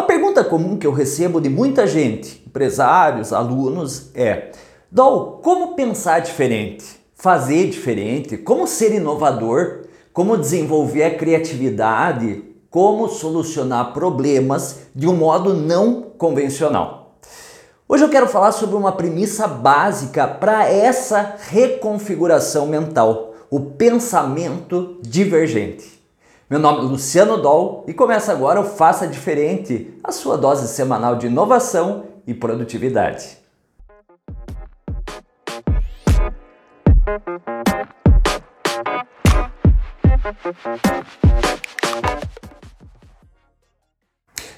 Uma pergunta comum que eu recebo de muita gente, empresários, alunos, é: Dol, como pensar diferente? Fazer diferente? Como ser inovador? Como desenvolver a criatividade? Como solucionar problemas de um modo não convencional? Hoje eu quero falar sobre uma premissa básica para essa reconfiguração mental, o pensamento divergente. Meu nome é Luciano Doll e começa agora o Faça Diferente, a sua dose semanal de inovação e produtividade.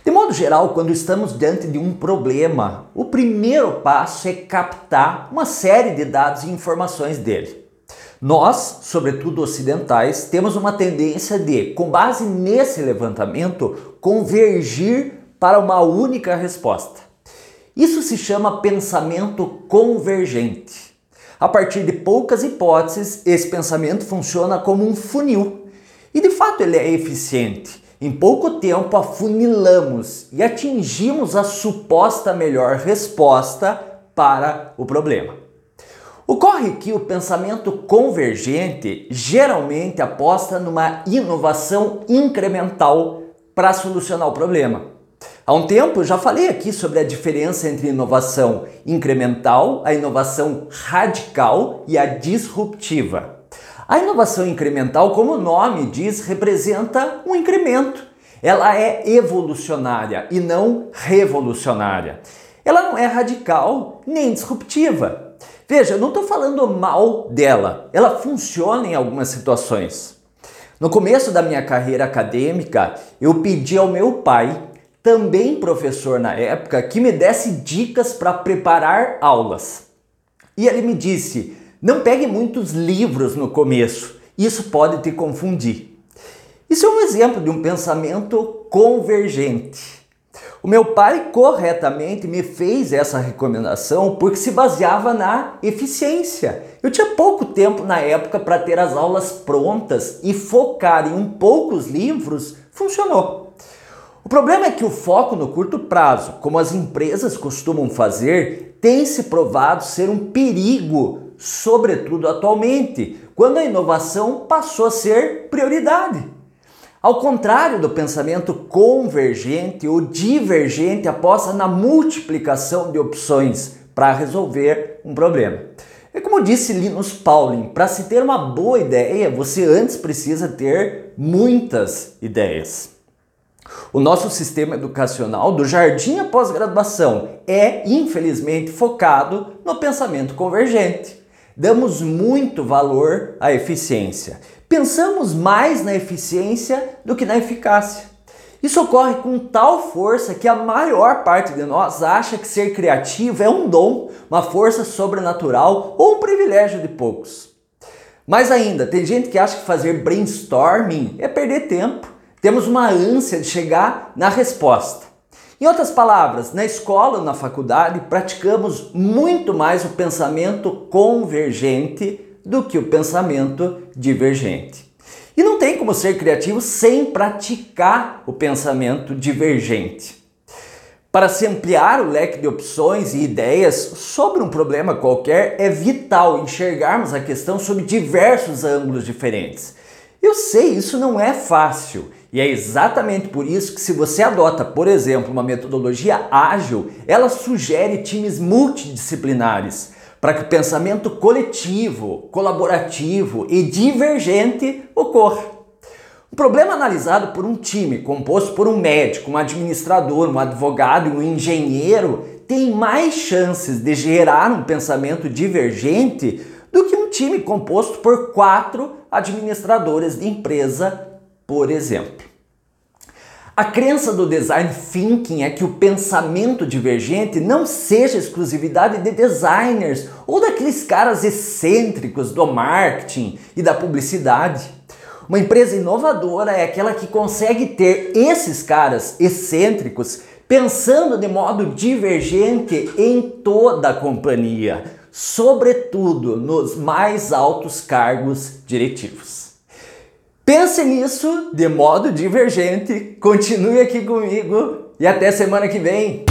De modo geral, quando estamos diante de um problema, o primeiro passo é captar uma série de dados e informações dele. Nós, sobretudo ocidentais, temos uma tendência de, com base nesse levantamento, convergir para uma única resposta. Isso se chama pensamento convergente. A partir de poucas hipóteses, esse pensamento funciona como um funil. E de fato ele é eficiente. Em pouco tempo afunilamos e atingimos a suposta melhor resposta para o problema. Ocorre que o pensamento convergente geralmente aposta numa inovação incremental para solucionar o problema. Há um tempo eu já falei aqui sobre a diferença entre inovação incremental, a inovação radical e a disruptiva. A inovação incremental, como o nome diz, representa um incremento. Ela é evolucionária e não revolucionária. Ela não é radical nem disruptiva. Veja, eu não estou falando mal dela, ela funciona em algumas situações. No começo da minha carreira acadêmica, eu pedi ao meu pai, também professor na época, que me desse dicas para preparar aulas. E ele me disse: não pegue muitos livros no começo, isso pode te confundir. Isso é um exemplo de um pensamento convergente. O meu pai corretamente me fez essa recomendação porque se baseava na eficiência. Eu tinha pouco tempo na época para ter as aulas prontas e focar em um poucos livros funcionou. O problema é que o foco no curto prazo, como as empresas costumam fazer, tem se provado ser um perigo, sobretudo atualmente, quando a inovação passou a ser prioridade. Ao contrário do pensamento convergente, o divergente aposta na multiplicação de opções para resolver um problema. É como disse Linus Pauling, para se ter uma boa ideia, você antes precisa ter muitas ideias. O nosso sistema educacional, do jardim à pós-graduação, é infelizmente focado no pensamento convergente. Damos muito valor à eficiência pensamos mais na eficiência do que na eficácia. Isso ocorre com tal força que a maior parte de nós acha que ser criativo é um dom, uma força sobrenatural ou um privilégio de poucos. Mais ainda, tem gente que acha que fazer brainstorming é perder tempo. Temos uma ânsia de chegar na resposta. Em outras palavras, na escola ou na faculdade praticamos muito mais o pensamento convergente do que o pensamento divergente. E não tem como ser criativo sem praticar o pensamento divergente. Para se ampliar o leque de opções e ideias sobre um problema qualquer, é vital enxergarmos a questão sob diversos ângulos diferentes. Eu sei, isso não é fácil. E é exatamente por isso que, se você adota, por exemplo, uma metodologia ágil, ela sugere times multidisciplinares para que o pensamento coletivo, colaborativo e divergente ocorra. Um problema analisado por um time composto por um médico, um administrador, um advogado e um engenheiro tem mais chances de gerar um pensamento divergente do que um time composto por quatro administradores de empresa, por exemplo. A crença do design thinking é que o pensamento divergente não seja exclusividade de designers ou daqueles caras excêntricos do marketing e da publicidade. Uma empresa inovadora é aquela que consegue ter esses caras excêntricos pensando de modo divergente em toda a companhia, sobretudo nos mais altos cargos diretivos. Pense nisso de modo divergente, continue aqui comigo e até semana que vem.